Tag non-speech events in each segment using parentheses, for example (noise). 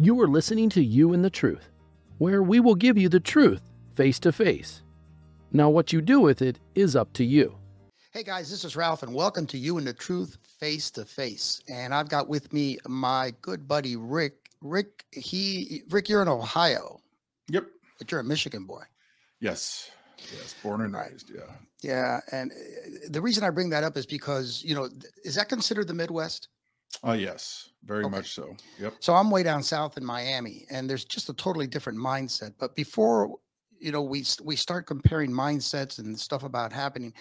You are listening to You and the Truth, where we will give you the truth face to face. Now, what you do with it is up to you. Hey guys, this is Ralph, and welcome to You and the Truth Face to Face. And I've got with me my good buddy Rick. Rick, he Rick, you're in Ohio, Yep. but you're a Michigan boy. Yes. Yes. Born and raised. Yeah. Yeah, and uh, the reason I bring that up is because you know, is that considered the Midwest? Oh, yes. Very Okay. much so. Yep. So I'm way down south in Miami, and there's just a totally different mindset. But before you know, we we start comparing mindsets and stuff about happening.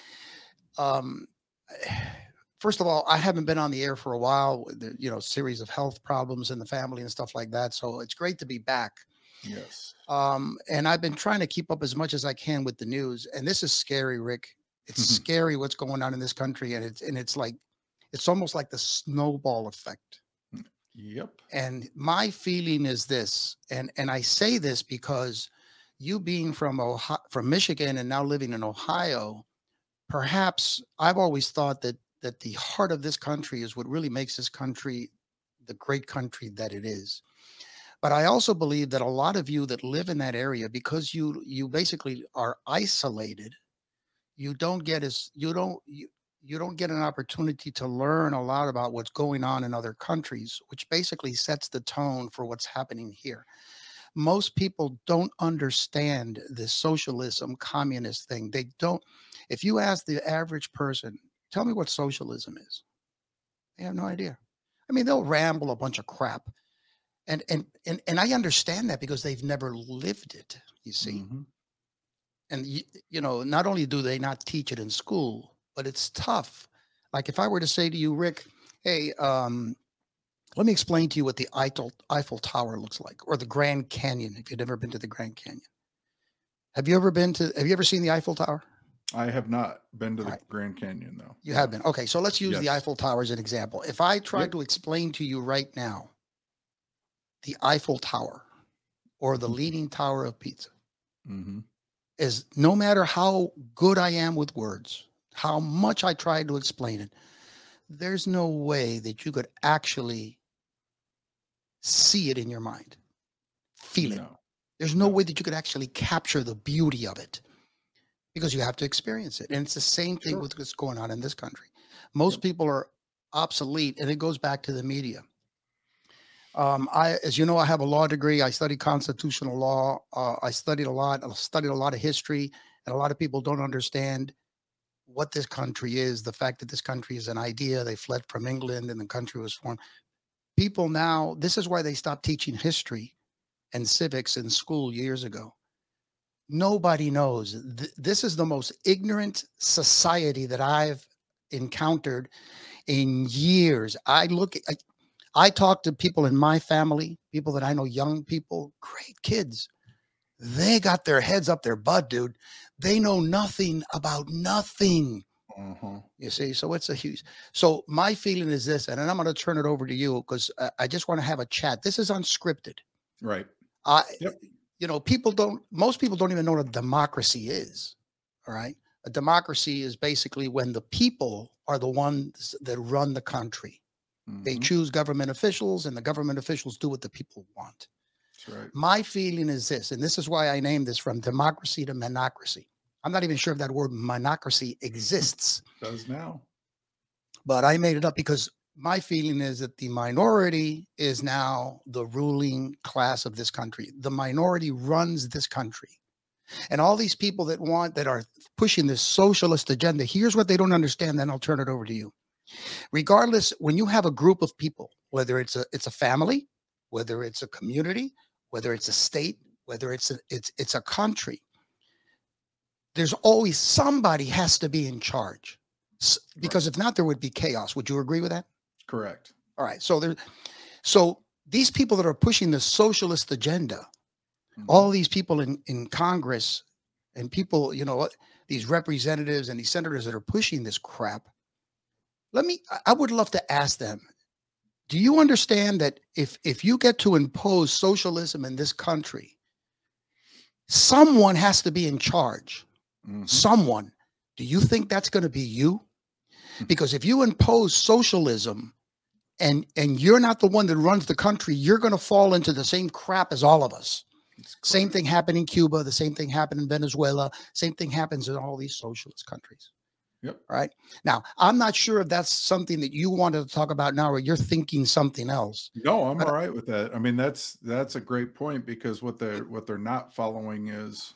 Um, (sighs) first of all, I haven't been on the air for a while. with the, You know, series of health problems in the family and stuff like that. So it's great to be back. Yes. Um, and I've been trying to keep up as much as I can with the news. And this is scary, Rick. It's (laughs) scary what's going on in this country, and it's and it's like it's almost like the snowball effect. Mm, yep. And my feeling is this, and and I say this because you being from Ohio, from Michigan and now living in Ohio, perhaps I've always thought that that the heart of this country is what really makes this country the great country that it is. But I also believe that a lot of you that live in that area, because you you basically are isolated, you don't get as you don't you, you don't get an opportunity to learn a lot about what's going on in other countries, which basically sets the tone for what's happening here. Most people don't understand the socialism, communist thing. They don't. If you ask the average person, tell me what socialism is, they have no idea. I mean, they'll ramble a bunch of crap. And and and, and I understand that because they've never lived it, you see Mhm. and you, you know not only do they not teach it in school but it's tough like if i were to say to you rick hey um let me explain to you what the eiffel, eiffel tower looks like or the grand canyon if you've never been to the grand canyon have you ever been to have you ever seen the eiffel tower I have not been to the Alright. Grand Canyon though. you have been okay so let's use the eiffel tower as an example if i tried Yep. to explain to you right now the eiffel tower or the Mhm. leaning tower of pisa hmm is no matter how good I am with words, how much I tried to explain it, there's no way that you could actually see it in your mind, feel it. No. There's no way that you could actually capture the beauty of it because you have to experience it. And it's the same thing Sure. with what's going on in this country. Most people are obsolete, and it goes back to the media. Um, I, as you know, I have a law degree. I studied constitutional law. Uh, I studied a lot. I studied a lot of history, and a lot of people don't understand what this country is. The fact that this country is an idea. They fled from England, and the country was formed. People now. This is why they stopped teaching history and civics in school years ago. Nobody knows. Th- this is the most ignorant society that I've encountered in years. I look, I, I talk to people in my family, people that I know, young people, great kids. They got their heads up their butt, dude. They know nothing about nothing. Uh-huh. You see, so it's a huge. So my feeling is this, and then I'm going to turn it over to you because I, just want to have a chat. This is unscripted. Right. I, Yep. you know, people don't. Most people don't even know what a democracy is. All right, a democracy is basically when the people are the ones that run the country. They Mhm. choose government officials, and the government officials do what the people want. Right. My feeling is this, and this is why I named this from democracy to minocracy. I'm not even sure if that word minocracy (laughs) exists, Does now. but I made it up because my feeling is that the minority is now the ruling class of this country. The minority runs this country. And all these people that want that are pushing this socialist agenda, here's what they don't understand, then I'll turn it over to you. Regardless, when you have a group of people, whether it's a it's a family, whether it's a community, whether it's a state, whether it's a it's it's a country, there's always somebody has to be in charge. Because if not, there would be chaos. Would you agree with that? Correct. All right. So there, so these people that are pushing the socialist agenda, Mhm. all these people in in Congress and people, you know, these representatives and these senators that are pushing this crap. Let me. I would love to ask them. Do you understand that if if you get to impose socialism in this country, someone has to be in charge? Mhm. someone. Do you think that's going to be you? Hmm. Because if you impose socialism and and you're not the one that runs the country, you're going to fall into the same crap as all of us. Same thing happened in Cuba. The same thing happened in Venezuela. Same thing happens in all these socialist countries. Yep. Right now, I'm not sure if that's something that you wanted to talk about now, or you're thinking something else. No, I'm But- all right with that. I mean, that's that's a great point because what they're what they're not following is,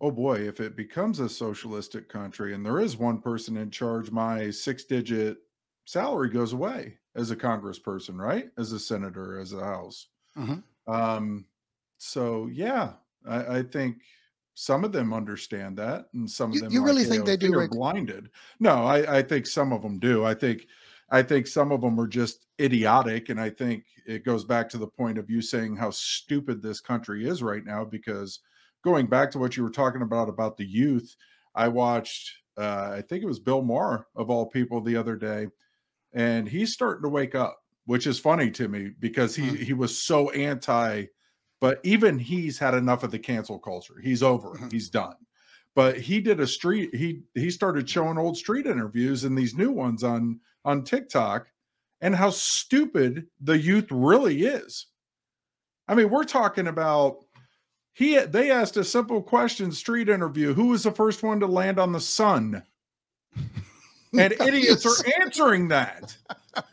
oh boy, if it becomes a socialistic country and there is one person in charge, my six-digit salary goes away as a congressperson, right? As a senator, as a house. Mhm. Um, so yeah, I, I think some of them understand that, and some of them you are really like think they do, are Rick? blinded. No, I, I think some of them do. I think I think some of them are just idiotic, and I think it goes back to the point of you saying how stupid this country is right now. Because going back to what you were talking about about the youth, I watched. Uh, I think it was Bill Maher of all people the other day, and he's starting to wake up, which is funny to me because he Hmm. he was so anti. But even he's had enough of the cancel culture. He's over. Mhm. He's done but he did a street he he started showing old street interviews and these new ones on on TikTok and how stupid the youth really is. I mean, we're talking about he they asked a simple question street interview, who was the first one to land on the sun? (laughs) And idiots are answering that. (laughs)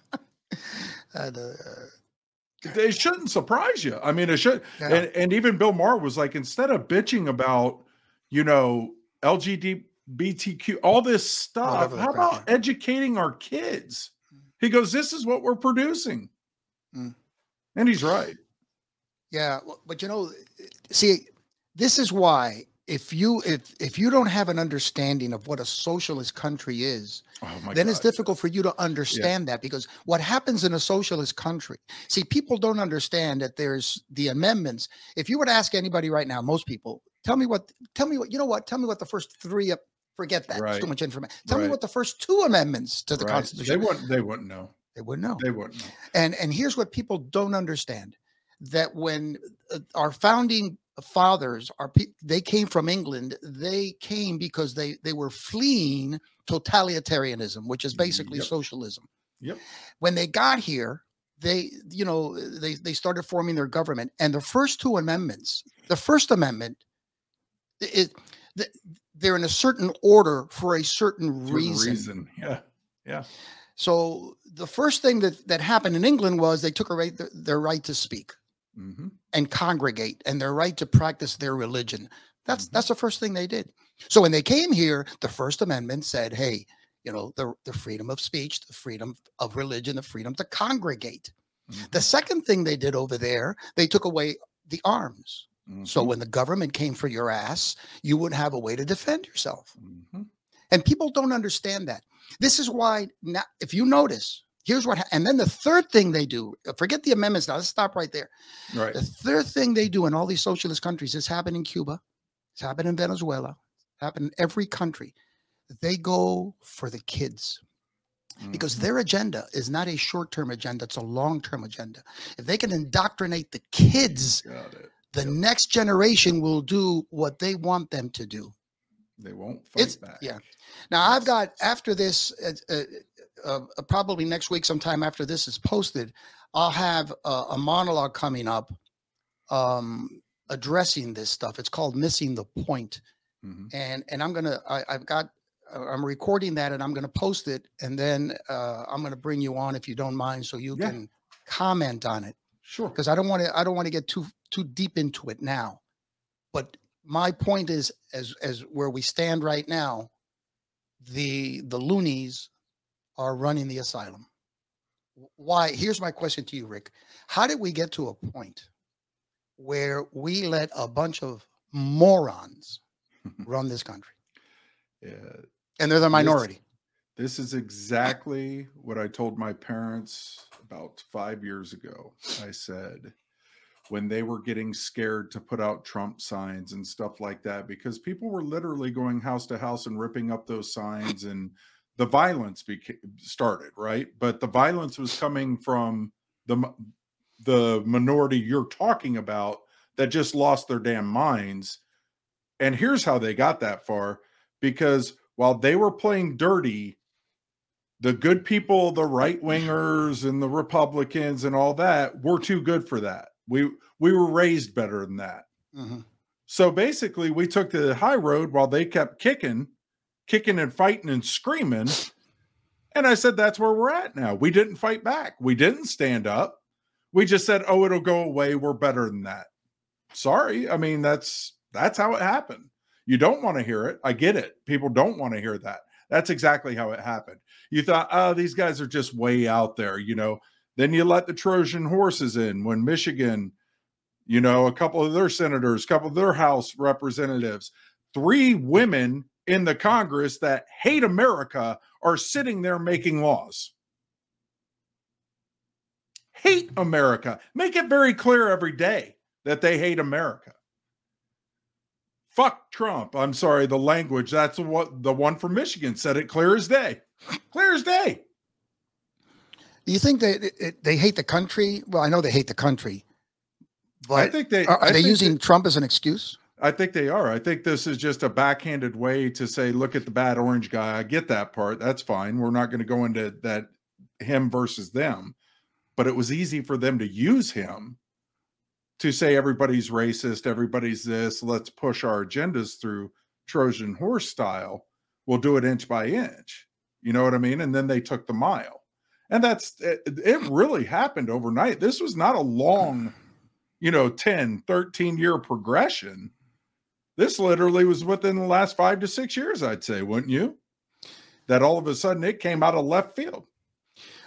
It shouldn't surprise you. I mean, it should yeah. and, and even Bill Maher was like, instead of bitching about, you know, LGBTQ, all this stuff, how about educating our kids? He goes, This is what we're producing. Mm. And he's right. Yeah, but you know, see, this is why if you if if you don't have an understanding of what a socialist country is, Oh then it's difficult for you to understand that because what happens in a socialist country, see, people don't understand that there's the amendments. If you were to ask anybody right now, most people, tell me what, tell me what, you know what, tell me what the first three, forget that, Right. too much information. Tell me what the first two amendments to the Right. Constitution. They wouldn't they wouldn't know. they wouldn't know. They wouldn't know. And and here's what people don't understand: that when uh, our founding fathers, are they came from England, they came because they they were fleeing totalitarianism, which is basically Yep. socialism. Yep. When they got here, they you know they they started forming their government, and the first two amendments, the First Amendment, it, th- they're in a certain order for a certain Certain reason. Yeah. Yeah. So the first thing that that happened in England was they took away their, their right to speak hmm and congregate and their right to practice their religion. That's Mhm. that's the first thing they did. So when they came here, the First Amendment said, "Hey, you know, the the freedom of speech, the freedom of religion, the freedom to congregate." Mm-hmm. The second thing they did over there, they took away the arms. So Mm-hmm. when the government came for your ass, you wouldn't have a way to defend yourself. Mhm. And people don't understand that. This is why now, if you notice, here's what, ha- and then the third thing they do, uh, forget the amendments now, let's stop right there. Right. The third thing they do in all these socialist countries, this happened in Cuba, it's happened in Venezuela, it's happened in every country. They go for the kids because Mhm. their agenda is not a short term agenda, it's a long term agenda. If they can indoctrinate the kids, the Yep. next generation will do what they want them to do. They won't fight It's- back. yeah. Now I've got after this, uh, uh, uh, uh, probably next week, sometime after this is posted, I'll have a, a monologue coming up, um, addressing this stuff. It's called "Missing the Point," Mhm. and and I'm gonna, I, I've got, uh, I'm recording that, and I'm gonna post it, and then uh, I'm gonna bring you on if you don't mind, so you Yeah. can comment on it Sure. because I don't want to, I don't want to get too too deep into it now, but my point is, as as where we stand right now, the the loonies are running the asylum. Why? Here's my question to you, Rick. How did we get to a point where we let a bunch of morons (laughs) run this country, yeah. and they're the This- minority? This is exactly what I told my parents about five years ago. I said, when they were getting scared to put out Trump signs and stuff like that, because people were literally going house to house and ripping up those signs, and the violence beca- started, right? But the violence was coming from the the minority you're talking about that just lost their damn minds. And here's how they got that far because while they were playing dirty the good people, the right wingers and the Republicans and all that, we're too good for that. We we were raised better than that. Mhm. So basically, we took the high road while they kept kicking, kicking and fighting and screaming. And I said, that's where we're at now. We didn't fight back. We didn't stand up. We just said, oh, it'll go away. We're better than that. Sorry. I mean, that's that's how it happened. You don't want to hear it. I get it. People don't want to hear that. That's exactly how it happened. You thought, oh, these guys are just way out there, you know. Then you let the Trojan horses in when Michigan, you know, a couple of their senators, a couple of their House representatives, three women in the Congress that hate America are sitting there making laws. Hate America. Make it very clear every day that they hate America. Fuck Trump. I'm sorry, the language. That's what the one from Michigan said it clear as day. Clear as day. Do you think they they hate the country? Well, I know they hate the country, but I think they are, are they using Trump as an excuse? I think they are. I think this is just a backhanded way to say, look at the bad orange guy. I get that part. That's fine. We're not going to go into that him versus them. But it was easy for them to use him to say everybody's racist, everybody's this. Let's push our agendas through Trojan horse style. We'll do it inch by inch. You know what I mean? And then they took the mile. And that's it, it really happened overnight. This was not a long, you know, 10, 13 year progression. This literally was within the last five to six years, I'd say, wouldn't you? That all of a sudden it came out of left field.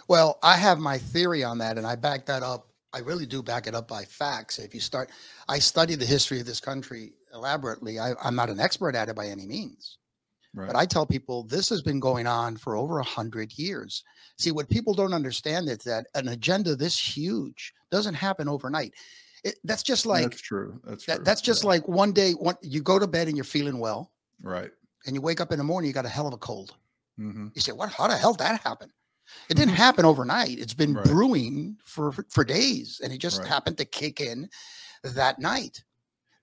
Well, I have my theory on that, and I back that up. I really do back it up by facts. If you start, I study the history of this country elaborately. I, I'm not an expert at it by any means, Right. but I tell people this has been going on for over a hundred years. See, what people don't understand is that an agenda this huge doesn't happen overnight. It, that's just like that's true. That's that, true. that's just Yeah. like one day, one you go to bed and you're feeling well, right. and you wake up in the morning, you got a hell of a cold. hmm You say, "What? How the hell did that happen?" It didn't (laughs) happen overnight. It's been Right. brewing for for- days, and it just Right. happened to kick in that night.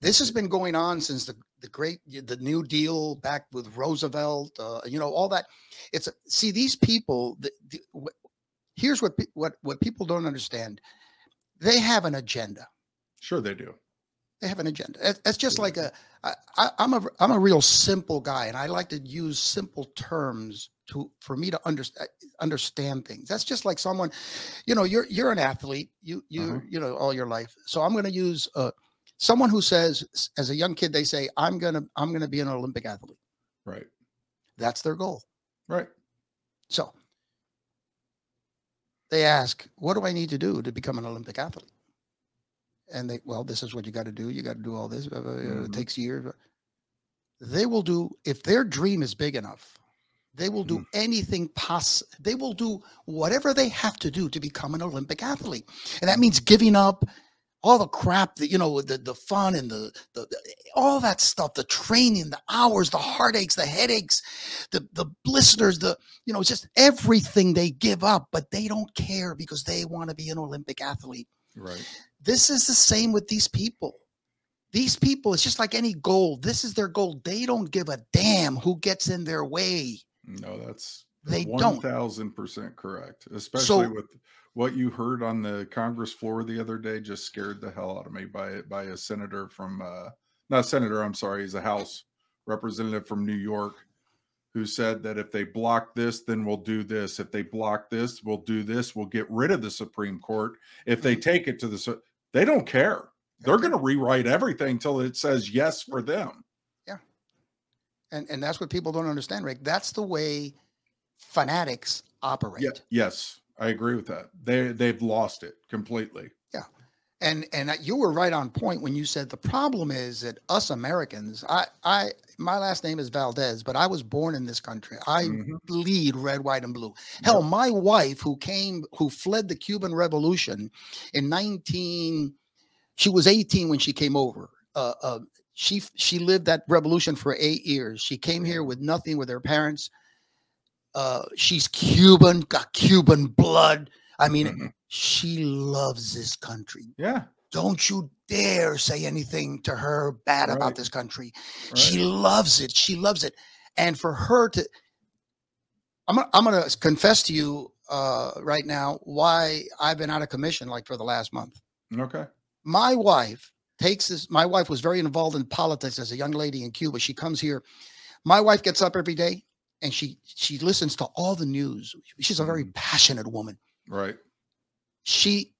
This has been going on since the the great the New Deal back with Roosevelt. Uh, you know all that. It's see these people. The, the, here's what pe- what what people don't understand. They have an agenda. Sure, they do. They have an agenda. It's just Yeah. like a. I, I, I'm a I'm a real simple guy, and I like to use simple terms to for me to understand understand things. That's just like someone, you know, you're you're an athlete. You you Uh-huh. you know all your life. So I'm going to use uh, someone who says, as a young kid, they say, I'm gonna I'm gonna be an Olympic athlete. Right. That's their goal. Right. So they ask, what do I need to do to become an Olympic athlete? And they, well, this is what you got to do. You got to do all this. Mhm. It takes years. They will do, if their dream is big enough, they will do anything possible. They will do whatever they have to do to become an Olympic athlete. And that means giving up all the crap that, you know, the, the fun and the, the, the- all that stuff, the training, the hours, the heartaches, the headaches, the, the blisters, the, you know, just everything they give up, but they don't care because they want to be an Olympic athlete. Right. This is the same with these people. These people, it's just like any goal. This is their goal. They don't give a damn who gets in their way. No, that's They one don't. thousand percent correct. Especially So- with what you heard on the Congress floor the other day, just scared the hell out of me by by a senator from uh not senator, I'm sorry, he's a House representative from New York who said that if they block this, then we'll do this. If they block this, we'll do this. We'll get rid of the Supreme Court. If they take it to the, they don't care. They're going to rewrite everything till it says yes for them. Yeah, and, and that's what people don't understand, Rick. That's the way fanatics operate. Yeah, yes, I agree with that. They they've lost it completely. Yeah, and and uh, you were right on point when you said the problem is that us Americans, I I my last name is Valdez, but I was born in this country. I Mhm. bleed red, white, and blue. Hell, my wife who came who fled the Cuban Revolution in 19 she was 18 when she came over. Uh, uh, she she lived that revolution for eight years. She came here with nothing with her parents. Uh, she's Cuban, got Cuban blood. I mean, Mhm. she loves this country. Yeah, Don't you dare say anything to her bad about this country. right. She loves it. She loves it. And for her to I'm gonna, I'm gonna confess to you uh, right now why I've been out of commission like for the last month. Okay. My wife takes this. My wife was very involved in politics as a young lady in Cuba. She comes here. My wife gets up every day and she she listens to all the news. She's a very Mhm. passionate woman. Right. She,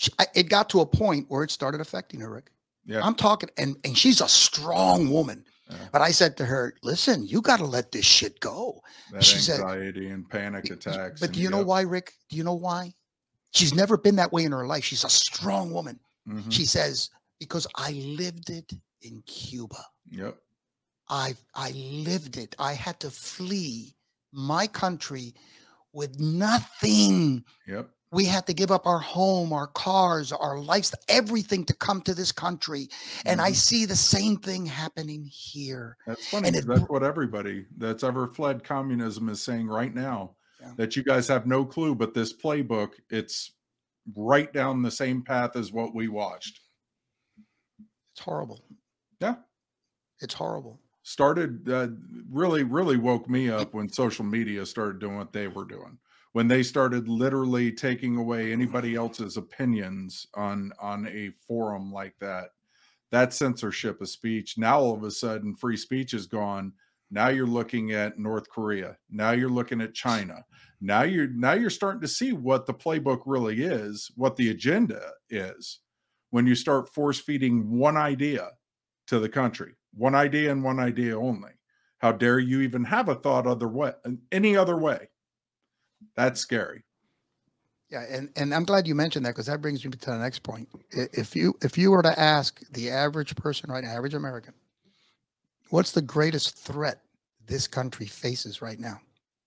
she it got to a point where it started affecting her. Rick. Yeah. I'm talking, and and she's a strong woman. Yeah. But I said to her, "Listen, you got to let this shit go." That she said- anxiety and panic attacks. But do you know why, Rick? Do you know why? She's never been that way in her life. She's a strong woman. Mhm. She says, "Because I lived it in Cuba. Yep. I I lived it. I had to flee my country with nothing. Yep. We had to give up our home, our cars, our lives, everything to come to this country. And I Mhm. see the same thing happening here. That's funny. it that's what everybody that's ever fled communism is saying right now. Yeah. That you guys have no clue, but this playbook, it's right down the same path as what we watched. It's horrible. Yeah. It's horrible. Started uh, really, really woke me up when social media started doing what they were doing. When they started literally taking away anybody else's opinions on on a forum like that, that censorship of speech. Now all of a sudden, free speech is gone. Now you're looking at North Korea. Now you're looking at China. Now you're now you're starting to see what the playbook really is, what the agenda is. When you start force feeding one idea to the country, one idea and one idea only. How dare you even have a thought other way, any other way? That's scary. Yeah, and, and I'm glad you mentioned that because that brings me to the next point. If you if you were to ask the average person, right, average American, what's the greatest threat this country faces right now?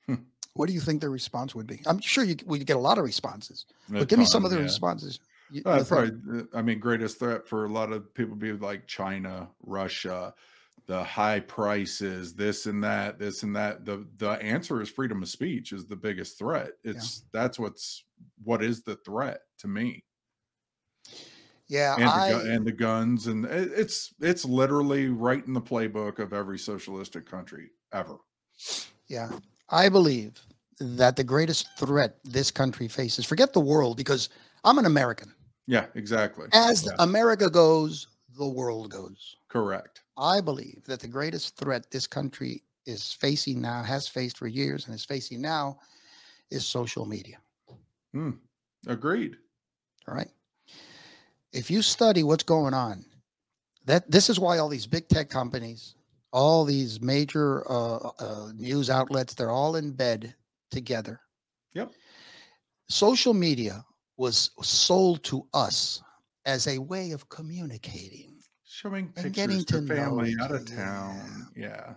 Hmm. What do you think their response would be? I'm sure you we get a lot of responses, but give me some of the yeah. responses. You- Uh, probably, uh, I mean, greatest threat for a lot of people be like China, Russia, the high prices, this and that, this and that. The the answer is freedom of speech is the biggest threat. It's that's what's what is the threat to me. Yeah, And I the, and the guns and it- it's it's literally right in the playbook of every socialistic country ever. Yeah, I believe that the greatest threat this country faces, forget the world, because I'm an American. Yeah, exactly. As Yeah. America goes, the world goes. Correct. I believe that the greatest threat this country is facing now, has faced for years, and is facing now is social media. Hmm. Agreed. All right. If you study what's going on, that this is why all these big tech companies, all these major uh, uh, news outlets, they're all in bed together. Yep. Social media was sold to us as a way of communicating. Showing And pictures getting to family out of town. Yeah.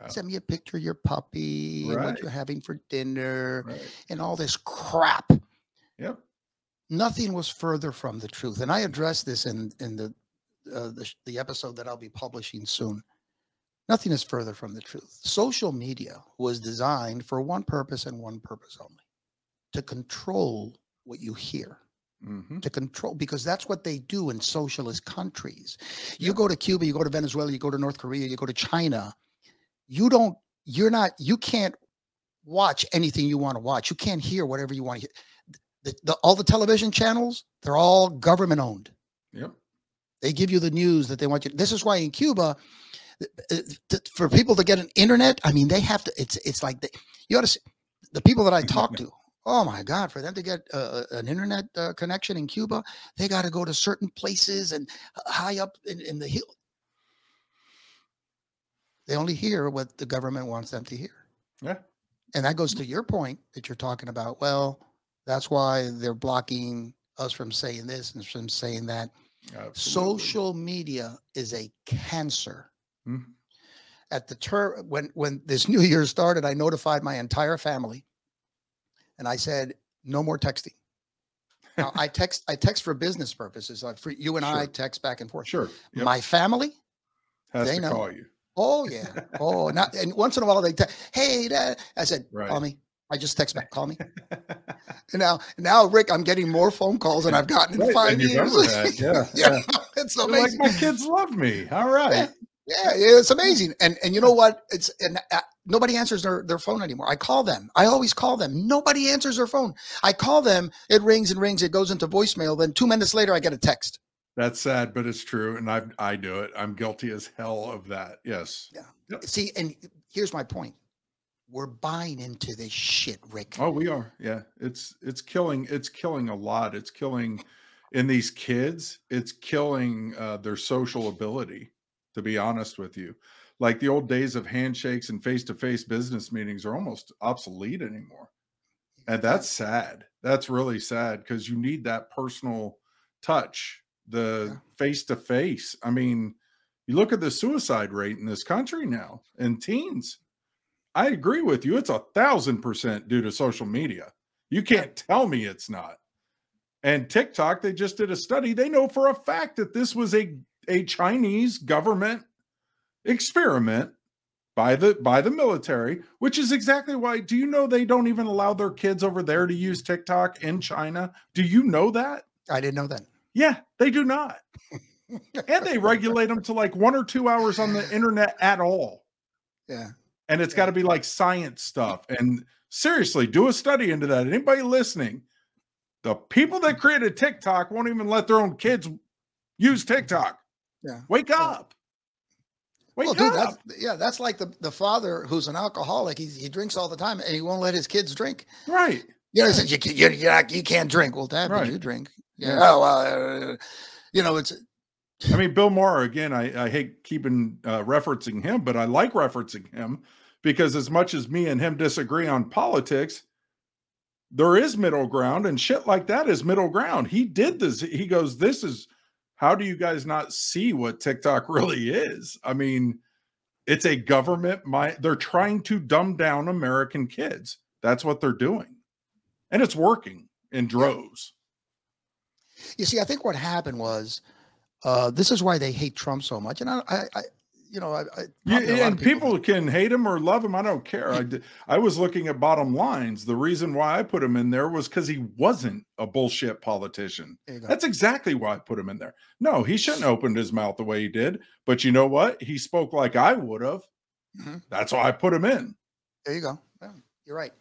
Yeah. Send me a picture of your puppy and what you're having for dinner Right. and all this crap. Yep. nothing was further from the truth and i addressed this in in the uh, the, the episode that i'll be publishing soon nothing is further from the truth social media was designed for one purpose and one purpose only to control what you hear hmm to control because that's what they do in socialist countries you Yeah. go to cuba you go to venezuela you go to north korea you go to china you don't you're not you can't watch anything you want to watch you can't hear whatever you want to hear the, the, all the television channels they're all government owned Yep. they give you the news that they want you this is why in cuba for people to get an internet i mean they have to it's it's like they, you ought to see, the people that i talk (laughs) to oh my god for them to get uh, an internet uh, connection in cuba they got to go to certain places and high up in, in the hill they only hear what the government wants them to hear Yeah. and that goes to your point that you're talking about well that's why they're blocking us from saying this and from saying that Absolutely. social media is a cancer Mhm. at the term when when this (laughs) new year started i notified my entire family and i said no more texting now i (laughs) text i text for business purposes like for you and i text back and forth Sure. Yep. my family Has they to know. call you. oh (laughs) yeah oh not and once in a while they te- hey dad i said call me i just text back call me (laughs) and now now rick i'm getting more phone calls than i've gotten in Right, five years. Yeah. yeah yeah. it's amazing Like my kids love me. All right. Yeah, it's amazing. And and you know what? It's and uh, nobody answers their, their phone anymore. I call them. I always call them. Nobody answers their phone. I call them. It rings and rings. It goes into voicemail. Then two minutes later, I get a text. That's sad, but it's true, and I I do it. I'm guilty as hell of that. Yes. Yeah. Yep. See, and here's my point. We're buying into this shit, Rick. Oh, we are. Yeah. It's it's killing. It's killing a lot. It's killing in these kids. It's killing uh, their social ability. To be honest with you, like the old days of handshakes and face to face business meetings are almost obsolete anymore, and that's sad. That's really sad because you need that personal touch the face to face. I mean, you look at the suicide rate in this country now in teens. I agree with you. It's a thousand percent due to social media. You can't tell me it's not. And TikTok, they just did a study. They know for a fact that this was a, a Chinese government experiment by the by the military, which is exactly why. Do you know they don't even allow their kids over there to use TikTok in China? Do you know that? I didn't know that. Yeah, they do not. and they regulate them to like one or two hours on the internet at all. Yeah. And it's yeah. got to be like science stuff. And seriously, do a study into that. Anybody listening, the people that created TikTok won't even let their own kids use TikTok. Yeah. Wake up. Wake well, dude, up. That's, yeah, that's like the, the father who's an alcoholic. He, he drinks all the time and he won't let his kids drink. Right. You know, you, you, you, you can't drink. Well, dad, right. you drink? Yeah. Oh, well, uh, you know, it's. I mean, Bill Maher, again, I, I hate keeping uh, referencing him, but I like referencing him because as much as me and him disagree on politics, there is middle ground and shit like that is middle ground. He did this. He goes, This is how do you guys not see what TikTok (laughs) really is? I mean, it's a government, my they're trying to dumb down American kids. That's what they're doing. And it's working in droves. You see, I think what happened was uh, this is why they hate Trump so much. And I, I, I you know, I, I yeah, and people, people, can hate him or love him. I don't care. I did, I was looking at bottom lines. The reason why I put him in there was because he wasn't a bullshit politician. That's exactly why I put him in there. No, he shouldn't have opened his mouth the way he did. But you know what? He spoke like I would have. Mm-hmm. That's why I put him in. There you go. Yeah, you're right.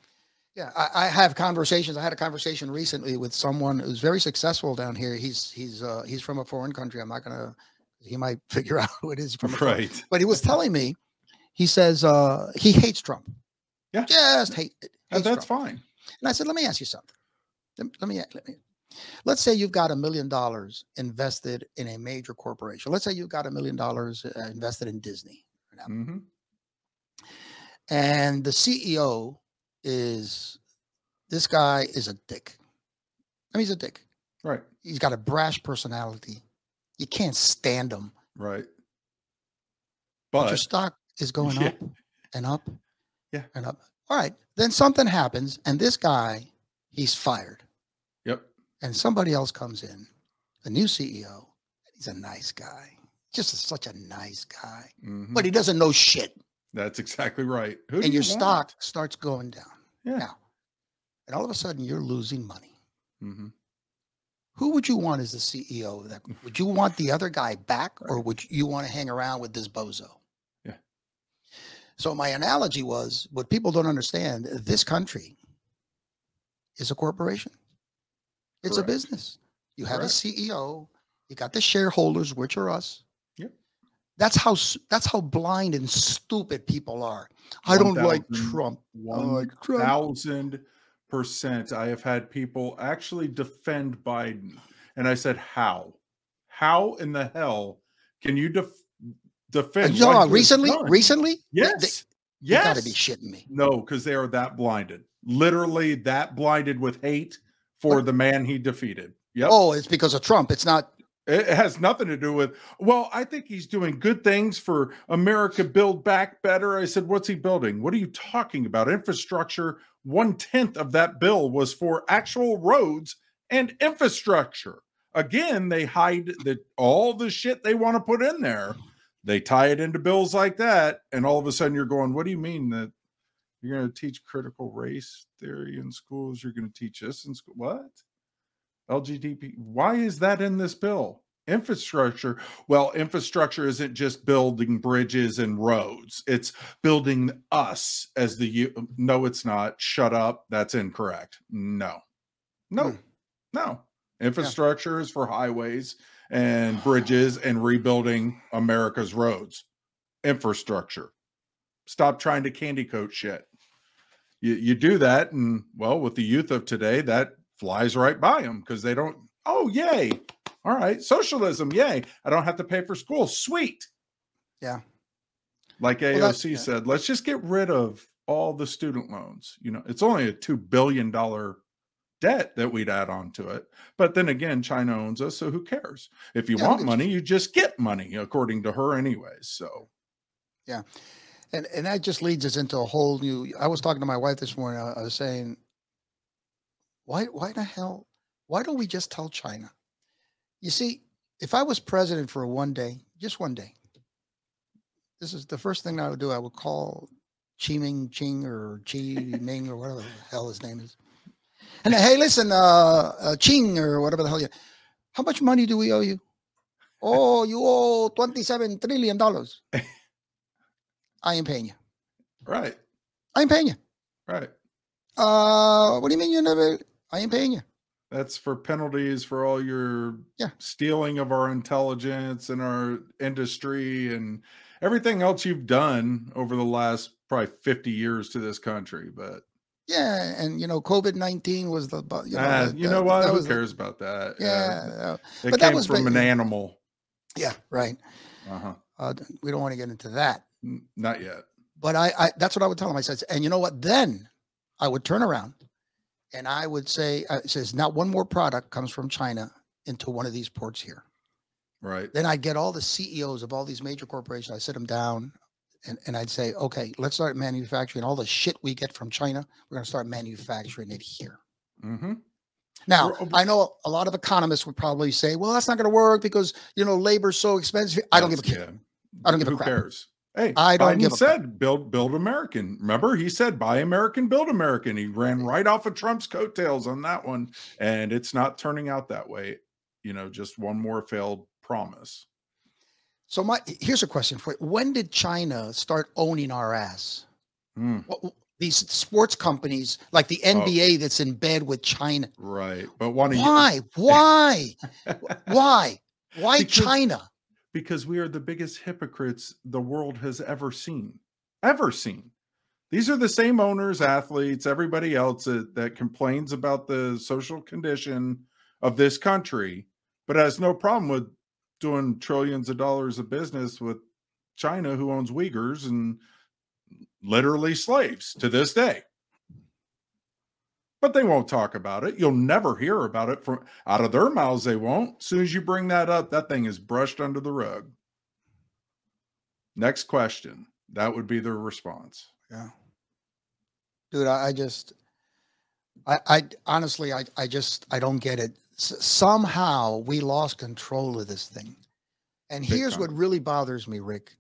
Yeah, I, I, have conversations. I had a conversation recently with someone who's very successful down here. He's he's uh, he's from a foreign country. I'm not gonna. He might (laughs) figure out who it is from. right. But he was telling me, he says uh, he hates Trump. Yeah. Just hate. Hates that's Trump. fine. And I said, let me ask you something. Let, me let me. Let's say you've got a million dollars invested in a major corporation. Let's say you've got a million dollars uh, invested in Disney. Mm-hmm. And the CEO is this guy is a dick. I mean, he's a dick. Right. He's got a brash personality. You can't stand them. Right. But, but your stock is (laughs) going yeah. up and up. Yeah. And up. All right. Then something happens, and this guy, he's fired. Yep. And somebody else comes in, a new CEO. He's a nice guy. Just a, such a nice guy. Mm-hmm. But he doesn't know shit. That's exactly right. Who and your you stock starts going down. Yeah. Now, and all of a sudden you're losing money. Mm-hmm. Who would you want as the CEO? That would you want the other guy back, or would you want to hang around with this bozo? Yeah. So my analogy was: what people don't understand, this country is a corporation. It's Correct. a business. You have Correct. a CEO. You got the shareholders, which are us. That's how that's how blind and stupid people are. I don't like Trump. One like thousand percent. I have had people actually defend Biden, and I said, "How? How in the hell can you def- defend?" You know, recently, recently, yes, they, yes, you got to be shitting me. No, because they are that blinded, literally that blinded with hate for what? the man he defeated. Yep. Oh, it's because of Trump. It's not it has nothing to do with, well, I think he's doing good things for America Build Back Better. I said, what's he building? What are you talking about? Infrastructure. One tenth of that bill was for actual roads and infrastructure. Again, they hide that all the shit they want to put in there. They tie it into bills like that. And all of a sudden you're going, what do you mean that you're going to teach critical race theory in schools? You're going to teach this in school? What? LGBT. Why is that in this bill? Infrastructure. Well, infrastructure isn't just building bridges and roads. It's building us as the u- no, it's not. Shut up. That's incorrect. No. No. Hmm. No. Infrastructure is for highways and bridges and rebuilding America's roads. Infrastructure. Stop trying to candy coat shit. You you do that, and well, with the youth of today, that flies right by them because they don't. Oh, yay! All right, socialism, yay! I don't have to pay for school. Sweet. Yeah. Like Well, AOC yeah. said, let's just get rid of all the student loans. You know, it's only a two billion dollar debt that we'd add on to it. But then again, China owns us, so who cares? If you Yeah, want money, you just get money, according to her, anyways. So yeah and and that just leads us into a whole new i was talking to my wife this morning I was saying why why the hell why don't we just tell china you see if i was president for one day just one day this is the first thing i would do i would call chi ming ching or chi (laughs) ming or whatever the hell his name is and hey listen uh, uh ching or whatever the hell you how much money do we owe you oh you owe 27 trillion dollars (laughs) i ain't paying you right, I ain't paying you. right. Uh, what do you mean you never? I ain't paying you. That's for penalties for all your Yeah. stealing of our intelligence and our industry and everything else you've done over the last probably 50 years to this country. But Yeah, and you know, COVID nineteen was the. You know, ah, that- you know what? Who was the- cares about that? yeah, uh, it but that came was from an animal. yeah, right. Uh-huh. Uh, we don't want to get into that, Not yet. but I, I, that's what I would tell him. I said, and you know what? Then I would turn around, and I would say, uh, it says, not one more product comes from China into one of these ports here. Right. Then I'd get all the CEOs of all these major corporations. I sit them down and, and I'd say, okay, let's start manufacturing all the shit we get from China. We're going to start manufacturing it here. Mm-hmm. Now, I know a lot of economists would probably say, well, that's not going to work because, you know, labor's so expensive. I don't give a care. I don't give a Who crap. cares? Hey, I don't Biden give a said build build American. Remember, he said buy American, build American. He ran right off of Trump's coattails on that one, and it's not turning out that way. You know, just one more failed promise. So my here's a question for you. When did China start owning our ass? Hmm, What, these sports companies like the Oh. NBA that's in bed with China. right, but you Why? Why? (laughs) Why? Why Because- China? Because we are the biggest hypocrites the world has ever seen. Ever seen. These are the same owners, athletes, everybody else that, that complains about the social condition of this country, but has no problem with doing trillions of dollars of business with China, who owns Uyghurs and literally slaves to this day. But they won't talk about it. You'll never hear about it from out of their mouths. They won't. As soon as you bring that up, that thing is brushed under the rug. Next question. That would be their response. Yeah. Dude, I, I just, I, I honestly, I, I just, I don't get it. S- somehow we lost control of this thing. And Big here's what really bothers me, Rick.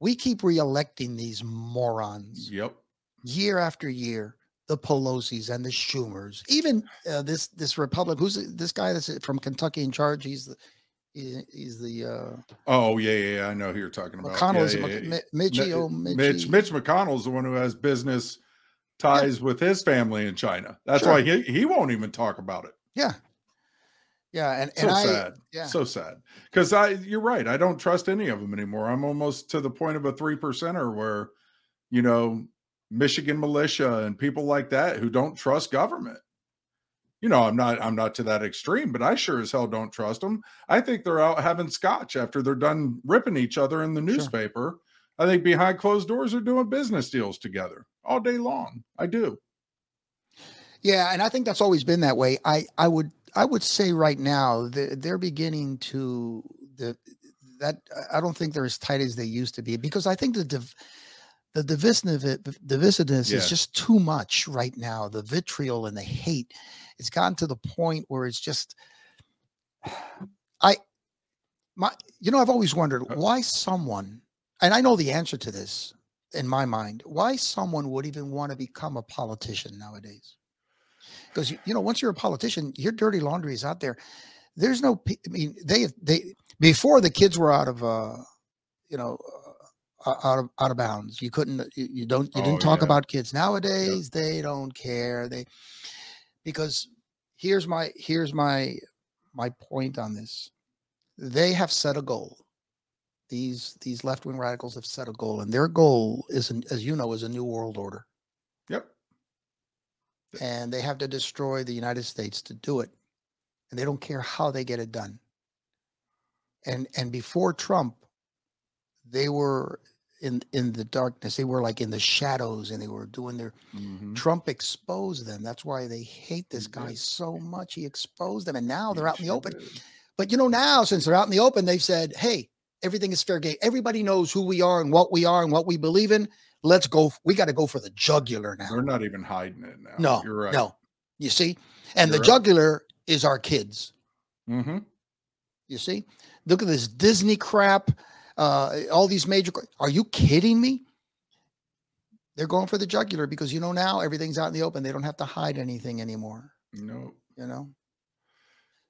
We keep reelecting these morons Yep. year after year. The Pelosi's and the Schumers, even uh, this this Republic. Who's this guy that's from Kentucky in charge? He's the he's the uh, Oh yeah, yeah, yeah. I know who you're talking about. McConnell. Yeah, yeah, yeah. Mi- Mitchie, oh, Mitch Mitch McConnell's the one who has business ties with his family in China. That's Sure. why he, he won't even talk about it. Yeah, yeah, and So I sad. yeah. So sad. Because I you're right. I don't trust any of them anymore. I'm almost to the point of a three percenter where, you know, Michigan militia and people like that who don't trust government. You know, I'm not I'm not to that extreme, but I sure as hell don't trust them. I think they're out having scotch after they're done ripping each other in the Sure. newspaper. I think behind closed doors are doing business deals together all day long. I do. Yeah, and I think that's always been that way. I I would I would say right now they're, they're beginning to the that I don't think they're as tight as they used to be because I think the div, the divisiveness divisiveness Yeah. is just too much right now. The vitriol and the hate, it's gotten to the point where it's just (sighs) I my you know I've always wondered Uh why someone and I know the answer to this in my mind why someone would even want to become a politician nowadays because you, you know once you're a politician your dirty laundry is out there there's no, I mean, they they before the kids were out of uh, you know, out of out of bounds. You couldn't. You, you don't. You Oh, didn't talk yeah. about kids nowadays. They don't care. They because here's my here's my my point on this. They have set a goal. These these left wing radicals have set a goal, and their goal is, an, as you know, is a new world order. Yep. and they have to destroy the United States to do it. And they don't care how they get it done. And and before Trump, they were in in the darkness. They were like in the shadows and they were doing their Mhm. Trump exposed them. That's why they hate this guy so much. He exposed them. And now they're out in the open. But you know, now since they're out in the open, they've said, hey, everything is fair game. Everybody knows who we are and what we are and what we believe in. Let's go. We got to go for the jugular now. They're not even hiding it now. No, you're right. no. You see, and You're the right. jugular is our kids. Mm-hmm. You see, look at this Disney crap. Uh, all these major. Are you kidding me? They're going for the jugular because you know now everything's out in the open. They don't have to hide anything anymore. No, You know.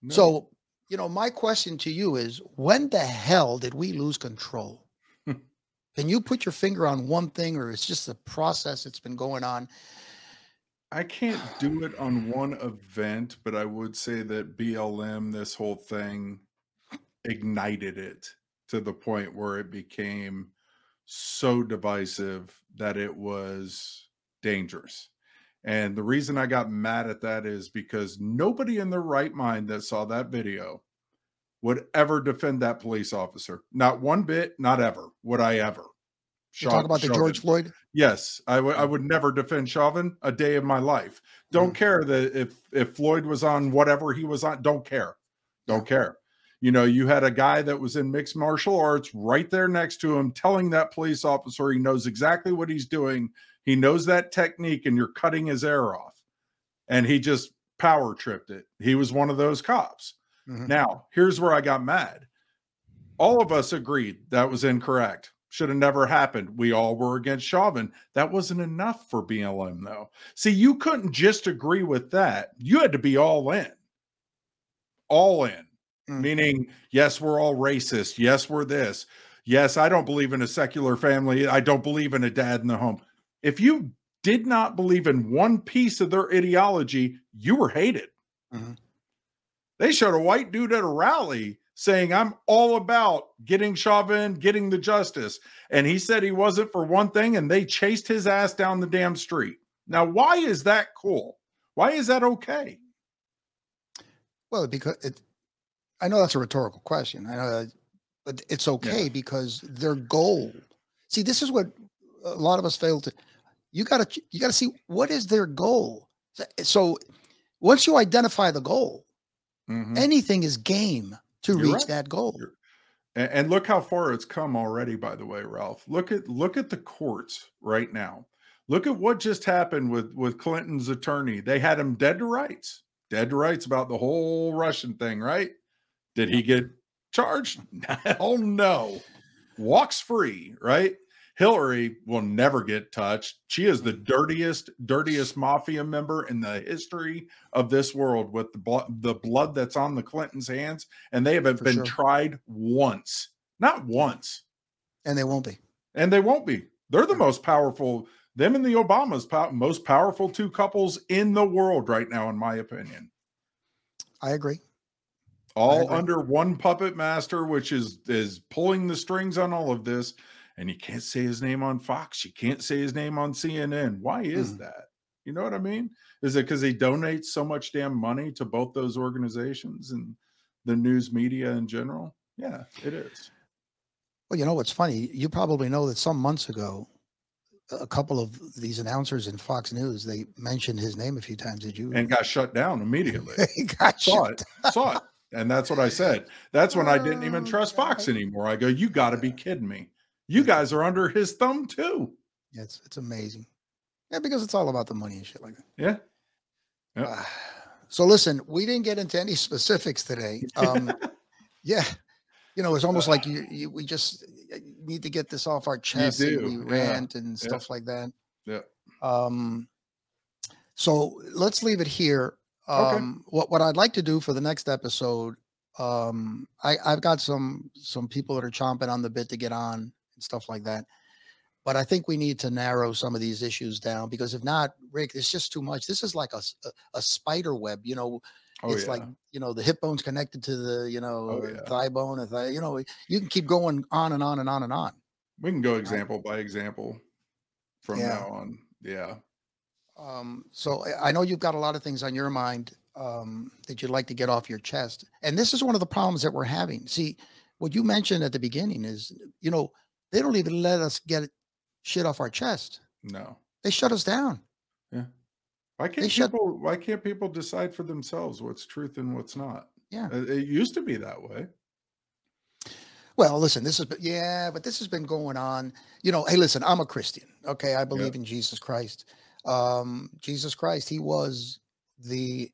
no. So you know, my question to you is: When the hell did we lose control? (laughs) Can you put your finger on one thing, or it's just the process that's been going on? I can't do it on one event, but I would say that BLM, this whole thing, ignited it to the point where it became so divisive that it was dangerous. And the reason I got mad at that is because nobody in their right mind that saw that video would ever defend that police officer. Not one bit, not ever would I ever. You talk about the George Floyd. Yes, I would. I would never defend Chauvin a day of my life. Don't mm-hmm. care that if if Floyd was on whatever he was on. Don't care. Don't care. You know, you had a guy that was in mixed martial arts right there next to him, telling that police officer he knows exactly what he's doing. He knows that technique, and you're cutting his air off. And he just power tripped it. He was one of those cops. Mhm. Now, here's where I got mad. All of us agreed that was incorrect. Should have never happened. We all were against Chauvin. That wasn't enough for BLM, though. See, you couldn't just agree with that. You had to be all in. All in. Mm. Meaning, yes, we're all racist. Yes, we're this. Yes, I don't believe in a secular family. I don't believe in a dad in the home. If you did not believe in one piece of their ideology, you were hated. Mhm. They showed a white dude at a rally saying, I'm all about getting Chauvin, getting the justice. And he said he wasn't for one thing, and they chased his ass down the damn street. Now, why is that cool? Why is that okay? Well, because it, I know that's a rhetorical question. I know, that, but it's okay because their goal. See, this is what a lot of us fail to. You got to you got to see what is their goal. So- once you identify the goal, Mhm. anything is game to You're reach right. that goal. You're- And, and look how far it's come already, by the way, Ralph. Look at look at the courts right now. Look at what just happened with with Clinton's attorney. They had him dead to rights, dead to rights about the whole Russian thing, right? Did he get charged? (laughs) Hell no. Walks free, right? Hillary will never get touched. She is the dirtiest, dirtiest mafia member in the history of this world with the blood, the blood that's on the Clintons' hands, and they haven't For been sure. tried once, not once, And they won't be. and they won't be. They're the most powerful. Them and the Obamas, pow- most powerful two couples in the world right now, in my opinion. I agree. All under one puppet master, which is is pulling the strings on all of this. And you can't say his name on Fox. You can't say his name on CNN. Why is Mhm. that? You know what I mean? Is it because he donates so much damn money to both those organizations and the news media in general? Yeah, it is. Well, you know what's funny? You probably know that some months ago, a couple of these announcers in Fox News they mentioned his name a few times. Did you? And got shut down immediately. (laughs) got saw shut it. Saw it. And that's what I said. (laughs) That's when I didn't even Oh, trust Fox anymore. I go, you got to be kidding me. You guys are under his thumb too. Yeah, It's it's amazing. Yeah, because it's all about the money and shit like that. Yeah. Yep. Ah, so listen, we didn't get into any specifics today. (laughs) Um, yeah, you know, it's almost like you, you we just uh, need to get this off our chest. and we yeah, rant and yeah. stuff like that. Yeah. Um, so let's leave it here. Okay. Um, what what I'd like to do for the next episode Um, I I've got some some people that are chomping on the bit to get on and stuff like that. But I think we need to narrow some of these issues down because if not, Rick, it's just too much. This is like a a spider web. You know, Oh it's yeah. like you know the hip bone's connected to the you know Oh, yeah. thigh bone. And thigh, you know, you can keep going on and on and on and on. we can go example by example from Yeah. now on. Yeah. Um, so I- know you've got a lot of things on your mind um, that you'd like to get off your chest, and this is one of the problems that we're having. See, what you mentioned at the beginning is, you know, they don't even let us get shit off our chest. No. They shut us down. Yeah. Why can't shut- people why can't people decide for themselves what's truth and what's not? Yeah. It, it used to be that way. Well, listen, this been yeah, but this has been going on. You know, hey, listen, I'm a Christian. Okay, I believe in Jesus Christ. Um, Jesus Christ, he was the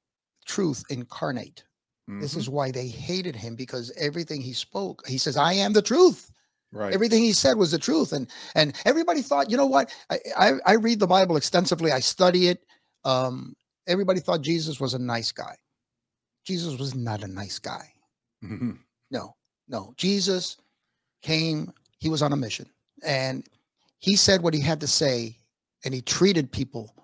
truth incarnate. This Mhm. is why they hated him because everything he spoke, he says, I am the truth. right. Everything he said was the truth. And and everybody thought, you know what? I I, I read the Bible extensively, I study it. Um, everybody thought Jesus was a nice guy. Jesus was not a nice guy. Mm-hmm. No, no. Jesus came, he was on a mission and he said what he had to say and he treated people,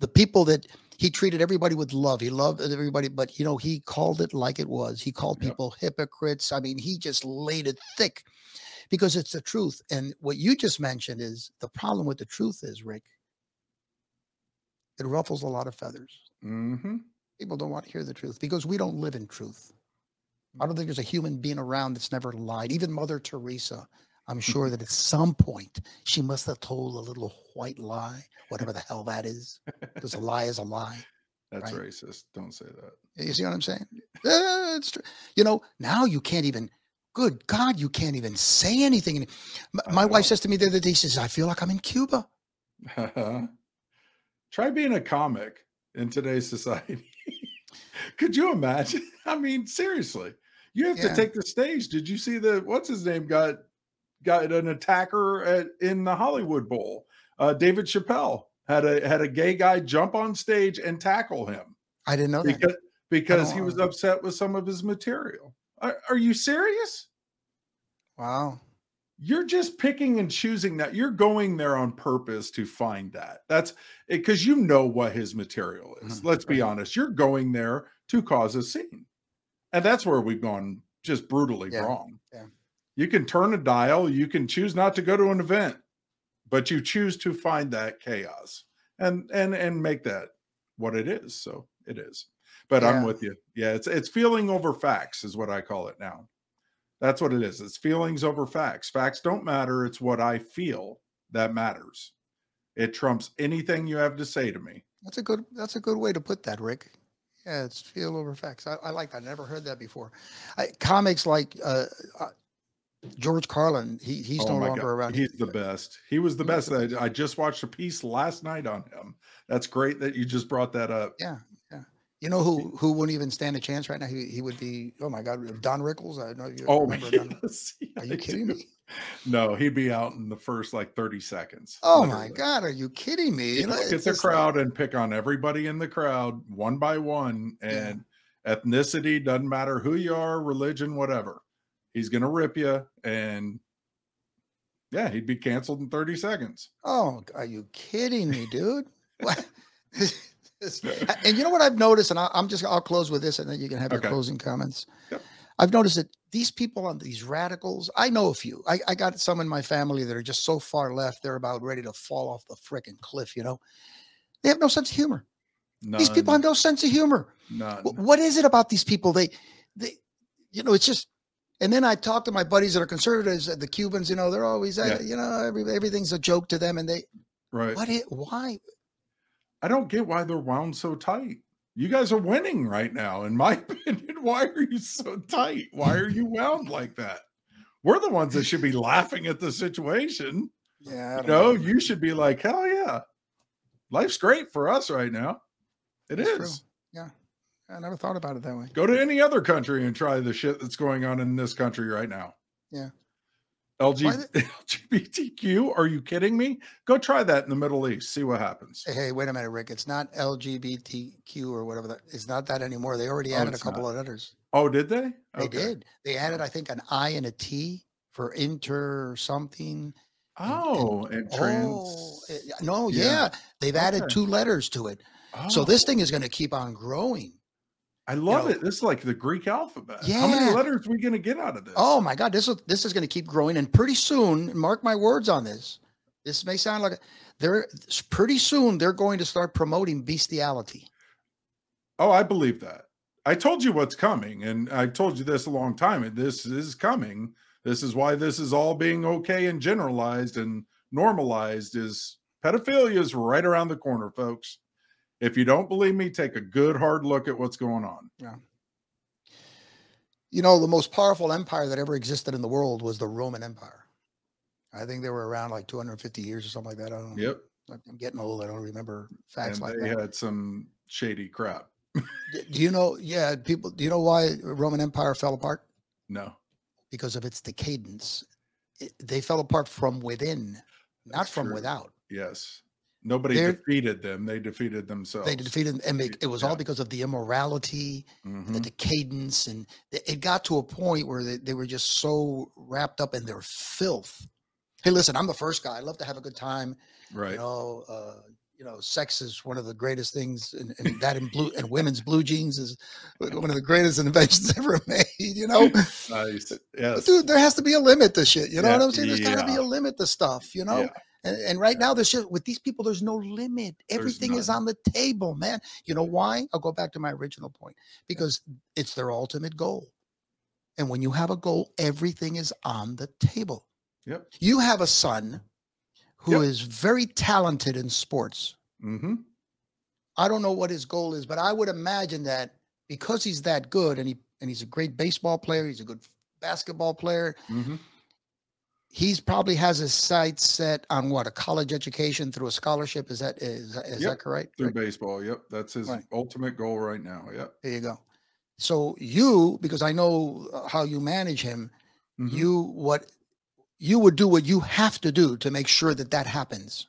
the people that he treated everybody with love. He loved everybody, but you know, he called it like it was. He called Yep. people hypocrites. I mean, he just laid it thick because it's the truth. And what you just mentioned is the problem with the truth is, Rick, it ruffles a lot of feathers. Mhm. People don't want to hear the truth because we don't live in truth. I don't think there's a human being around that's never lied. Even Mother Teresa, I'm sure that at some point she must have told a little white lie, whatever the hell that is, because a lie is a lie. (laughs) That's Right. racist. Don't say that. You see what I'm saying? It's true. You know, now you can't even. Good God, you can't even say anything. And m- I My wife uh-huh. says to me the other day, she says, "I feel like I'm in Cuba." (laughs) Try being a comic in today's society. (laughs) Could you imagine? I mean, seriously, you have Yeah. to take the stage. Did you see the what's his name got got an attacker at, in the Hollywood Bowl? Uh, David Chappelle had a had a gay guy jump on stage and tackle him I didn't know that. because because he don't- was upset with some of his material. Are, are you serious? Wow. you're just picking and choosing that you're going there on purpose to find that that's because you know what his material is Mhm, let's be right. honest you're going there to cause a scene and that's where we've gone just brutally Yeah, wrong yeah. You can turn a dial you can choose not to go to an event but you choose to find that chaos and and and make that what it is so it is but i'm with you yeah it's it's feeling over facts is what i call it now that's what it is. It's feelings over facts. Facts don't matter. It's what I feel that matters. It trumps anything you have to say to me. That's a good. That's a good way to put that, Rick. Yeah, it's feel over facts. I, I like that. I never heard that before. I, comics like uh, uh, George Carlin. He he's Oh no longer God. around. He's the best. He was the best. the I, I just watched a piece last night on him. That's great that you just brought that up. Yeah, yeah. You know who who wouldn't even stand a chance right now? He he would be. Oh my God, Don Rickles. I know you Oh, (laughs) remember Don. yes. Are you kidding do. me? No, he'd be out in the first like 30 seconds. Oh my. God, are you kidding me? You look at the just like- crowd and pick on everybody in the crowd one by one Yeah. and ethnicity doesn't matter who you are religion whatever he's gonna rip you and yeah he'd be canceled in 30 seconds Oh, are you kidding me, dude? (laughs) (laughs) And you know what I've noticed, and I, I'm just I'll close with this, and then you can have your Okay. closing comments. Yep. I've noticed that these people on these radicals, I know a few. I, I got some in my family that are just so far left, they're about ready to fall off the freaking cliff. You know, they have no sense of humor. These people have no sense of humor. none. What is it about these people? They, they, you know, it's just. And then I talk to my buddies that are conservatives, the Cubans. You know, they're always, uh, Yeah. you know, every, everything's a joke to them, and they, right what? It, why? i don't get why they're wound so tight you guys are winning right now in my (laughs) opinion why are you so tight why are you wound like that we're the ones that should be laughing at the situation Yeah, you know, know. you should be like, hell yeah. Life's great for us right now. It is. That's true. I never thought about it that way. Go to any other country and try the shit that's going on in this country right now. Yeah. LG, the- (laughs) LGBTQ, are you kidding me? Go try that in the Middle East. See what happens. Hey, hey, wait a minute, Rick. It's not LGBTQ or whatever that. It's not that anymore. They already Oh, added a couple not. of letters. Oh, did they? They Okay. did. They added, Oh. I think, an I and a T for inter something. and- and- Oh, and trans. Oh, eh, no, yeah. yeah. They've added two letters to it. So Oh, this thing is going to keep on growing. I love know- it. This is like the Greek alphabet. Yeah. How many letters are we going to get out of this? Oh my God, this is this is going to keep growing, and pretty soon, mark my words on this. This may sound like a- they're pretty soon they're going to start promoting bestiality. Oh, I believe that. I told you what's coming, and I've told you this a long time. And this is coming. This is why this is all being okay and generalized and normalized. Is pedophilia is right around the corner, folks. If you don't believe me, take a good hard look at what's going on. Yeah. You know, the most powerful empire that ever existed in the world was the Roman Empire. I think they were around like 250 years or something like that. I don't know. Yep, I'm getting old. I don't remember facts and like they that. They had some shady crap. Do you know? Yeah, people. Do you know why Roman Empire fell apart? No, Because of its decadence. It, they fell apart from within, not That's from true. without. yes, nobody They're- defeated them. They defeated themselves. They defeated, and they, it was all because of the immorality, and the decadence, and it got to a point where they, they were just so wrapped up in their filth. Hey, listen, I'm the first guy. I love to have a good time. Right. You know, uh, you know, sex is one of the greatest things, and, and that in blue and women's blue jeans is one of the greatest inventions (laughs) ever made. You know, Nice. But Yes. dude, there has to be a limit to shit. You know what I'm saying? There's got to be a limit to stuff. You know. Yeah. And, and right now, there's just with these people. There's no limit. Everything is on the table, man. You know why? I'll go back to my original point because it's their ultimate goal. And when you have a goal, everything is on the table. Yep. You have a son who is Yep. very talented in sports. Mm-hmm. I don't know what his goal is, but I would imagine that because he's that good and he and he's a great baseball player, he's a good basketball player, Mm-hmm. He's probably has his sights set on what a college education through a scholarship. Is that is, that- is Yep, that correct? Through Right, baseball. Yep. That's his Right. ultimate goal right now. Yep. There you go. So you, because I know uh, how you manage him, Mhm. you what you would do what you have to do to make sure that that happens.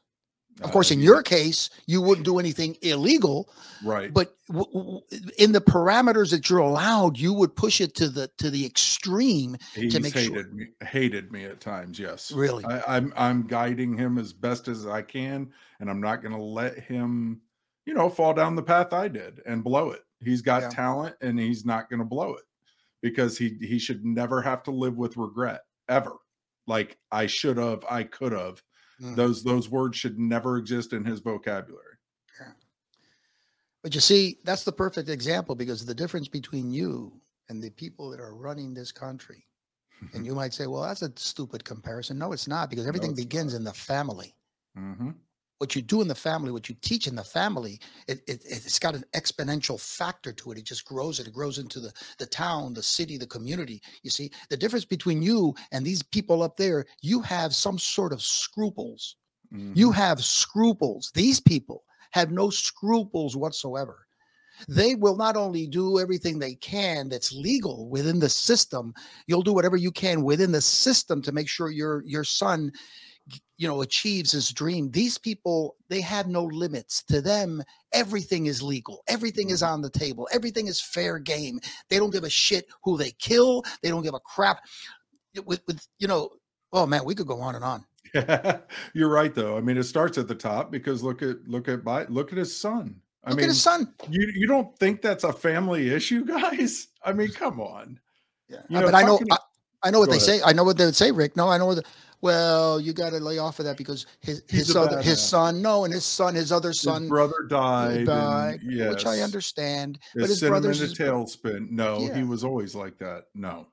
Of course, Uh, in your case, you wouldn't do anything illegal, right. but w- w- in the parameters that you're allowed, you would push it to the to the extreme. He's make sure- hated me hated me at times, yes. Really, I, I'm I'm guiding him as best as I can, and I'm not gonna let him, you know, fall down the path I did and blow it. He's got Yeah. talent and he's not gonna blow it because he he should never have to live with regret ever. Like I should have, I could have. Mm. Those those words should never exist in his vocabulary. But you see, that's the perfect example because the difference between you and the people that are running this country. And (laughs) you might say, well, that's a stupid comparison. No, it's not because everything it's begins in the family. hmm What you do in the family, what you teach in the family, it, it, it's got an exponential factor to it. It just grows it. It grows into the, the town, the city, the community. You see, the difference between you and these people up there, you have some sort of scruples. Mm-hmm. You have scruples. These people have no scruples whatsoever. They will not only do everything they can that's legal within the system, you'll do whatever you can within the system to make sure your your son you know achieves his dream. These people, they have no limits. To them, everything is legal. Everything is on the table. Everything is fair game. They don't give a shit who they kill. They don't give a crap with with you know, oh man, we could go on and on. (laughs) You're right though. I mean, it starts at the top because look at look at Bi- look at his son. I Look mean, at his son. you you don't think that's a family issue, (laughs) guys? I mean, come on. Yeah, You uh, know, but I know I, I know what they ahead. say. I know what they would say, Rick. No, I know what. The, well, you got to lay off of that because his He's his other his son, no, and his son, his other His son brother died, and died, which I understand. It but his brother's a his tailspin. No, Yeah. he was always like that. No.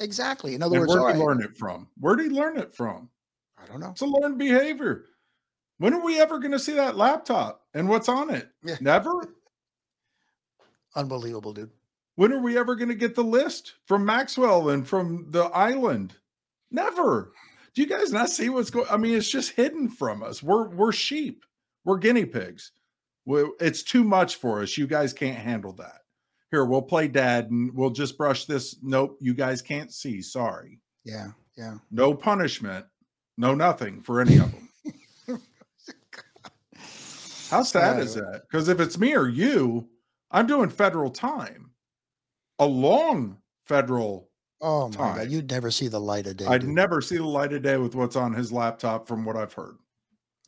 exactly. In other And words, where did he learn it from? Where did he learn it from? I don't know. It's a learned behavior. When are we ever going to see that laptop and what's on it? Yeah. Never. (laughs) Unbelievable, dude. When are we ever going to get the list from Maxwell and from the island? Never. Do you guys not see what's going? I mean, it's just hidden from us. We're we're sheep. We're guinea pigs. we it's too much for us. You guys can't handle that. Here, we'll play dad and we'll just brush this. Nope, you guys can't see. Sorry. Yeah, yeah. No punishment. No nothing for any of them. (laughs) How sad is Uh, that? Because if it's me or you, I'm doing federal time. a long federal. Oh my time. god, you'd never see the light of day. I'd dude. never see the light of day with what's on his laptop from what I've heard.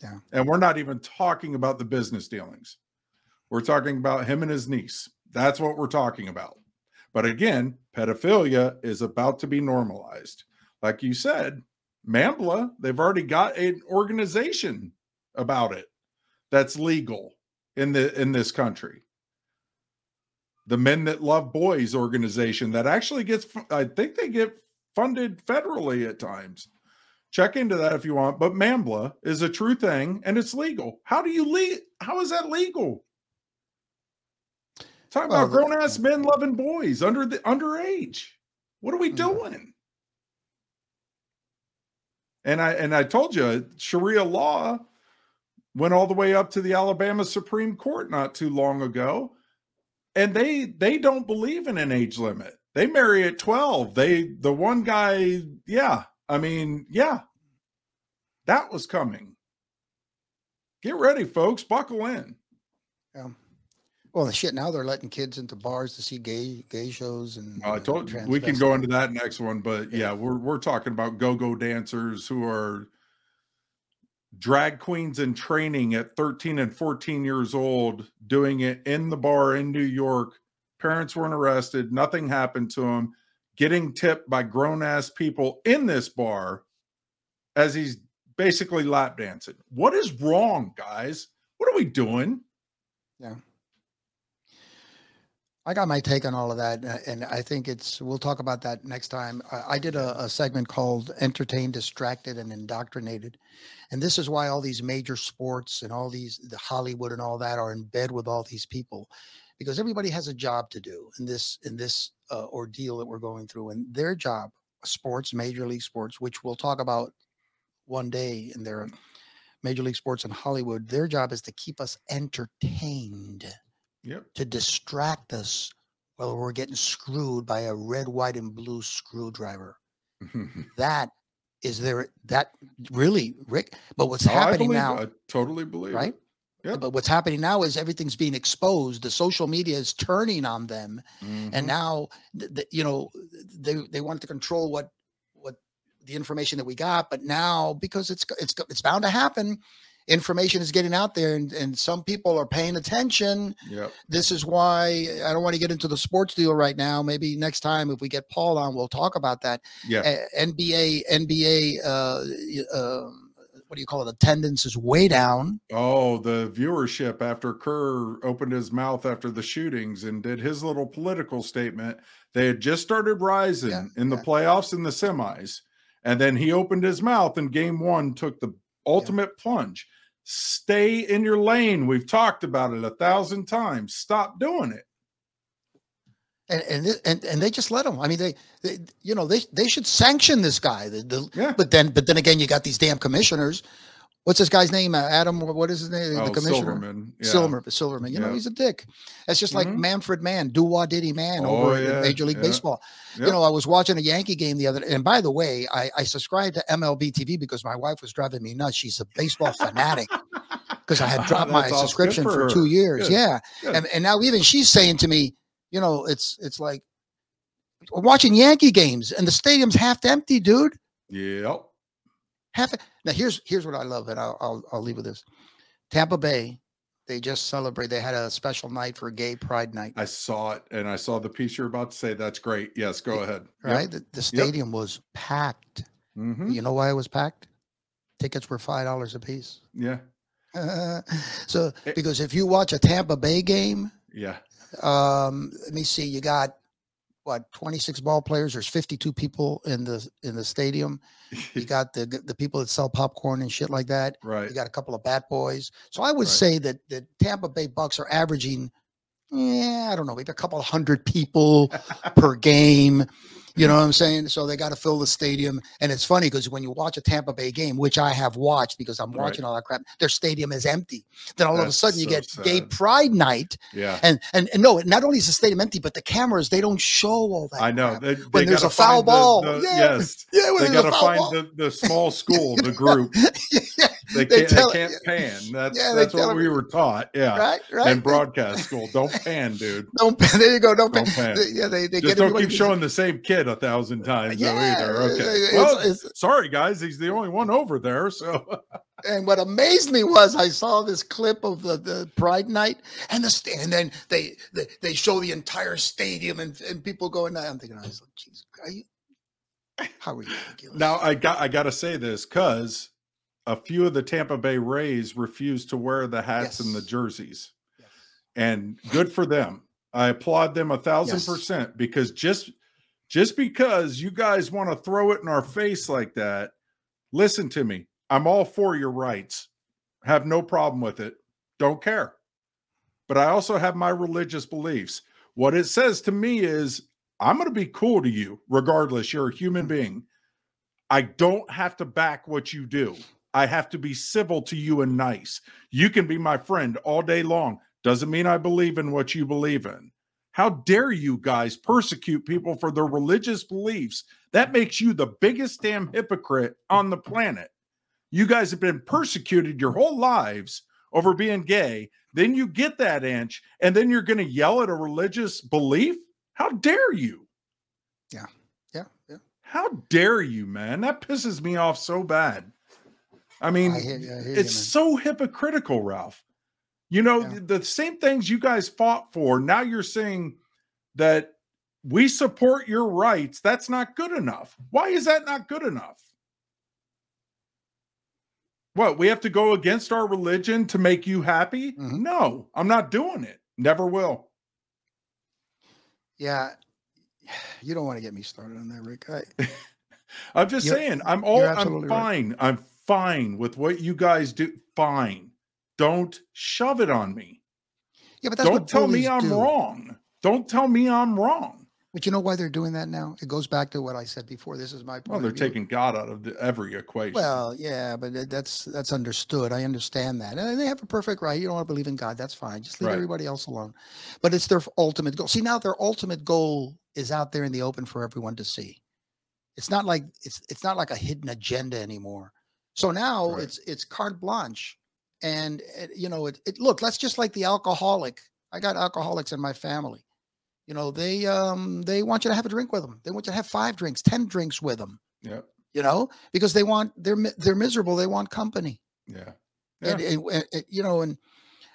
Yeah. And we're not even talking about the business dealings. We're talking about him and his niece. That's what we're talking about. But again, pedophilia is about to be normalized. Like you said, NAMBLA, they've already got an organization about it that's legal in the in this country. The Men That Love Boys organization that actually gets, I think they get funded federally at times. Check into that if you want, but NAMBLA is a true thing and it's legal. How do you le- how is that legal? Talk Well, about grown ass men loving boys under the underage. What are we Mm. doing? And I and I told you Sharia law went all the way up to the Alabama Supreme Court not too long ago. And they they don't believe in an age limit. They marry at 12. They the one guy, yeah. I mean, yeah. That was coming. Get ready, folks. Buckle in. Yeah. Well, the shit. Now they're letting kids into bars to see gay gay shows and. I uh, told you we can go into that next one, but yeah, we're we're talking about go-go dancers who are drag queens in training at 13 and 14 years old, doing it in the bar in New York. Parents weren't arrested, nothing happened to them, getting tipped by grown-ass people in this bar as he's basically lap dancing. What is wrong, guys? What are we doing? I got my take on all of that, uh, and I think it's. We'll talk about that next time. I, did a, a segment called "Entertained, Distracted, and Indoctrinated," and this is why all these major sports and all these, the Hollywood and all that, are in bed with all these people, because everybody has a job to do in this in this uh, ordeal that we're going through, and their job, sports, major league sports, which we'll talk about one day in their major league sports in Hollywood, their job is to keep us entertained Yep. to distract us while we're getting screwed by a red, white, and blue screwdriver. (laughs) That is there. That really, Rick. But what's Oh, I happening believe- now, I totally believe right? Yep. But what's happening now is everything's being exposed. The social media is turning on them, Mhm. and now, you know, they they want to control what what the information that we got. But now, because it's it's it's bound to happen, information is getting out there, and and some people are paying attention Yep. this is why I don't want to get into the sports deal right now. Maybe next time, if we get Paul on, we'll talk about that. Yeah. Uh, NBA, NBA, uh, uh, what do you call it? Attendance is way down. Oh, the viewership after Kerr opened his mouth after the shootings and did his little political statement. They had just started rising in the yeah. playoffs and the semis. And then he opened his mouth and game one took the ultimate plunge. Stay in your lane. We've talked about it a thousand times. Stop doing it. And and, and and they just let him. I mean, they, they you know they they should sanction this guy. The, the, Yeah. But then but then again, you got these damn commissioners. What's this guy's name? Uh, Adam. What is his name? Oh, the commissioner. Silverman. Yeah. Silver, Silverman. You know, he's a dick. It's just like Mhm. Manfred Mann, do wah diddy man Oh, over yeah, in Major League yeah. Baseball. You know, I was watching a Yankee game the other day. and by the way, I, I subscribed to MLB TV because my wife was driving me nuts. She's a baseball fanatic (laughs) because I had dropped my That's subscription for for, two years. Good. Yeah. Good. And, and now even she's saying to me, you know, it's it's like watching Yankee games and the stadium's half empty, dude. Yep. Half now here's here's what I love, and I'll I'll, I'll leave with this. Tampa Bay, they just celebrate. They had a special night for Gay Pride Night, I saw it and I saw the piece you're about to say. That's great. Yes, go ahead. right? The, the stadium was packed. hmm You know why it was packed? Tickets were five dollars a piece. Yeah. (laughs) so Eh. because if you watch a Tampa Bay game, Yeah. um, let me see, you got what 26 ball players. There's 52 people in the in the stadium. You (laughs) got the the people that sell popcorn and shit like that. right. You got a couple of bat boys. So I would Right. say that the Tampa Bay Bucks are averaging, yeah, I don't know, maybe a couple hundred people (laughs) per game. You know what I'm saying? So they got to fill the stadium. And it's funny because when you watch a Tampa Bay game, which I have watched because I'm Right. watching all that crap, their stadium is empty. Then all of a sudden you so get Gay. Pride Night. yeah. And, and and no, not only is the stadium empty, but the cameras, they don't show all that. I know. crap. They, When they a foul find the- ball. the- Yeah. Yes. Yeah, when They got to find the, the small (laughs) school, the group. (laughs) Yeah. They They can't, tell- they can't (laughs) pan. That's yeah, that's what him- we were taught. Yeah. right, right. In broadcast school. Don't pan, dude. (laughs) don't pan. there you go. Don't, Don't pan. pan. Yeah, they, they Just get don't keep to- showing the same kid a thousand uh, times though either. Okay. it's- Well, it's- sorry guys, he's the only one over there. So (laughs) And what amazed me was I saw this clip of the, the Pride Night and the and then they, they they show the entire stadium and, and people going. I'm thinking, I was like, "Jeez, are you? How are you ridiculous?" now I got I gotta say this because a few of the Tampa Bay Rays refused to wear the hats and the jerseys. Yes. and good for them. I applaud them a thousand Yes. percent because just just because you guys want to throw it in our face like that, listen to me. I'm all for your rights. Have no problem with it. Don't care. But I also have my religious beliefs. What it says to me is I'm going to be cool to you regardless. You're a human mm. being. I don't have to back what you do. I have to be civil to you and nice. You can be my friend all day long. Doesn't mean I believe in what you believe in. How dare you guys persecute people for their religious beliefs? That makes you the biggest damn hypocrite on the planet. You guys have been persecuted your whole lives over being gay. Then you get that inch, and then you're going to yell at a religious belief? How dare you? yeah, yeah. Yeah. How dare you, man? That pisses me off so bad. I mean, I hear I hear it's man. so hypocritical, Ralph. You know, Yeah. the, the same things you guys fought for. Now you're saying that we support your rights. That's not good enough. Why is that not good enough? What, we have to go against our religion to make you happy? Mhm. No, I'm not doing it. Never will. Yeah, you don't want to get me started on that, Rick. I, (laughs) I'm just saying, I'm all I'm absolutely right. fine. I'm fine with what you guys do. Fine. Don't shove it on me. yeah, but that's Don't tell me I'm do. wrong. Don't tell me I'm wrong. But you know why they're doing that now? It goes back to what I said before. This is my point. Well, they're taking God out of the, every equation. Well, yeah, but that's that's understood. I understand that, and they have a perfect right. You don't want to believe in God, that's fine. Just leave Right. everybody else alone. But it's their ultimate goal. See, now their ultimate goal is out there in the open for everyone to see. It's not like it's it's not like a hidden agenda anymore. So now Right. it's it's carte blanche, and uh, you know it, it. Look, that's just like the alcoholic. I got alcoholics in my family. You know, they um they want you to have a drink with them. They want you to have five drinks, ten drinks with them yeah, you know, because they want they're they're miserable. They want company, yeah, and, Yeah. and, and- and, you know, and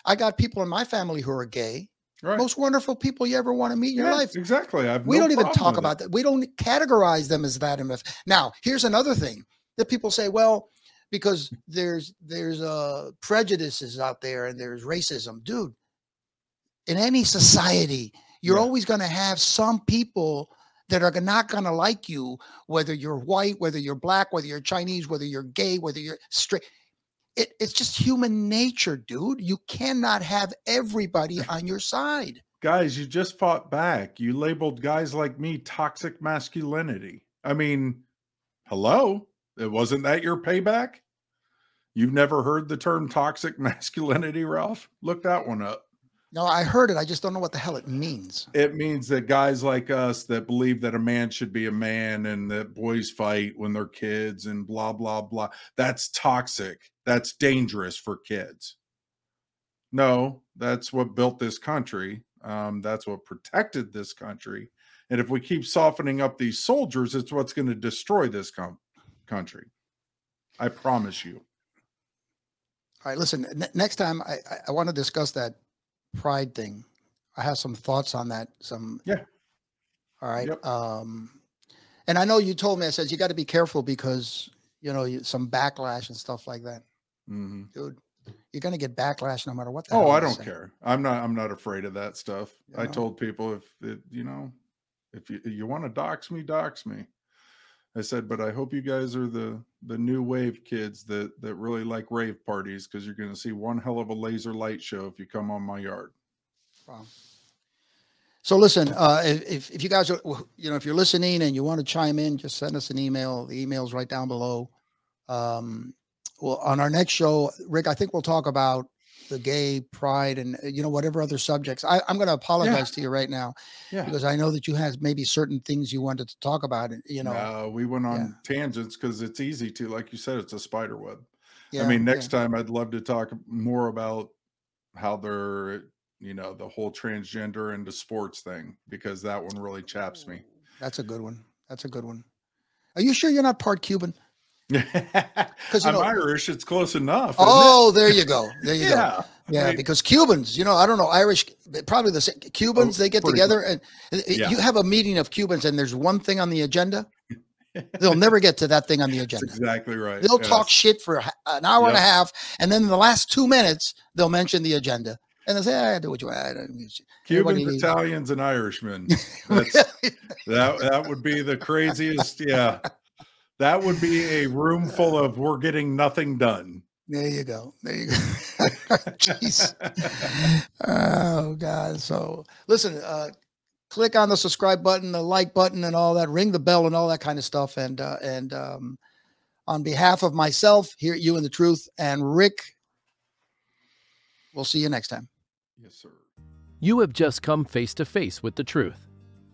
I got people in my family who are gay. right. Most wonderful people you ever want to meet in your Yeah, life. Exactly. I've We no don't even talk it. about that. We don't categorize them as that. enough. Now, here's another thing that people say, well, because there's there's uh prejudices out there and there's racism, dude. In any society, you're Yeah. always going to have some people that are not going to like you, whether you're white, whether you're black, whether you're Chinese, whether you're gay, whether you're straight. It, it's just human nature, dude. You cannot have everybody (laughs) on your side. Guys, you just fought back. You labeled guys like me toxic masculinity. I mean, hello? It wasn't that your payback? You've never heard the term toxic (laughs) masculinity, Ralph? Look that one up. No, I heard it. I just don't know what the hell it means. It means that guys like us that believe that a man should be a man and that boys fight when they're kids and blah, blah, blah. That's toxic. That's dangerous for kids. No, that's what built this country. Um, that's what protected this country. And if we keep softening up these soldiers, it's what's going to destroy this com- country. I promise you. All right, listen. Ne- next time, I I, I want to discuss that pride thing. I have some thoughts on that. Some Yeah. All right. Yep. Um, and I know you told me. I said you got to be careful because you know you, some backlash and stuff like that, Mhm. dude. You're gonna get backlash no matter what. Oh, I don't care. I'm not. I'm not afraid of that stuff. You I know? told people if it, you know, if you you want to dox me, dox me. I said, but I hope you guys are the the new wave kids that that really like rave parties because you're going to see one hell of a laser light show if you come on my yard. Wow. So listen, uh, if, if you guys are, you know, if you're listening and you want to chime in, just send us an email. The email's right down below. Um, well, on our next show, Rick, I think we'll talk about the gay pride and uh, you know whatever other subjects. I, I'm going to apologize to you right now Yeah. because I know that you had maybe certain things you wanted to talk about. and You know, no, we went on yeah. tangents because it's easy to, like you said, it's a spider web. Yeah, I mean, yeah. next time I'd love to talk more about how they're, you know, the whole transgender into sports thing because that one really chaps me. That's a good one. That's a good one. Are you sure you're not part Cuban? I'm you know- Irish. It's close enough. isn't it? Oh, there you go. There you go. yeah. Yeah, because Cubans, you know, I don't know, Irish, probably the same. Cubans, oh, they get together and and Yeah. you have a meeting of Cubans, and there's one thing on the agenda. (laughs) They'll never get to that thing on the That's agenda. exactly right. They'll talk shit for an hour and a half, and then in the last two minutes, they'll mention the agenda, and they say, "I do what you want." I don't give a. Cubans, Italians, and Irishmen. (laughs) That's, that that would be the craziest. Yeah, that would be a room full of we're getting nothing done. there you go. There you go. (laughs) Jeez. oh God. So listen, uh, click on the subscribe button, the like button, and all that. Ring the bell and all that kind of stuff. And uh, and um, on behalf of myself here at You and the Truth and Rick, we'll see you next time. Yes, sir. You have just come face to face with the truth.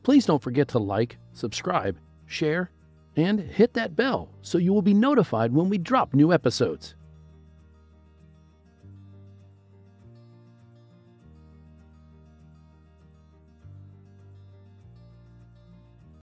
Please don't forget to like, subscribe, share, and hit that bell so you will be notified when we drop new episodes.